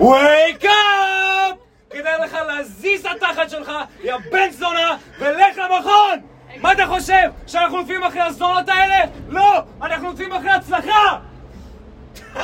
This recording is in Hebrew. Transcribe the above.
wake up! כדאי לך להזיז את התחת שלך, יא בן זונה, ולך למכון! מה אתה חושב? שאנחנו נותנים אחרי הזונות האלה? לא! אנחנו נותנים אחרי הצלחה!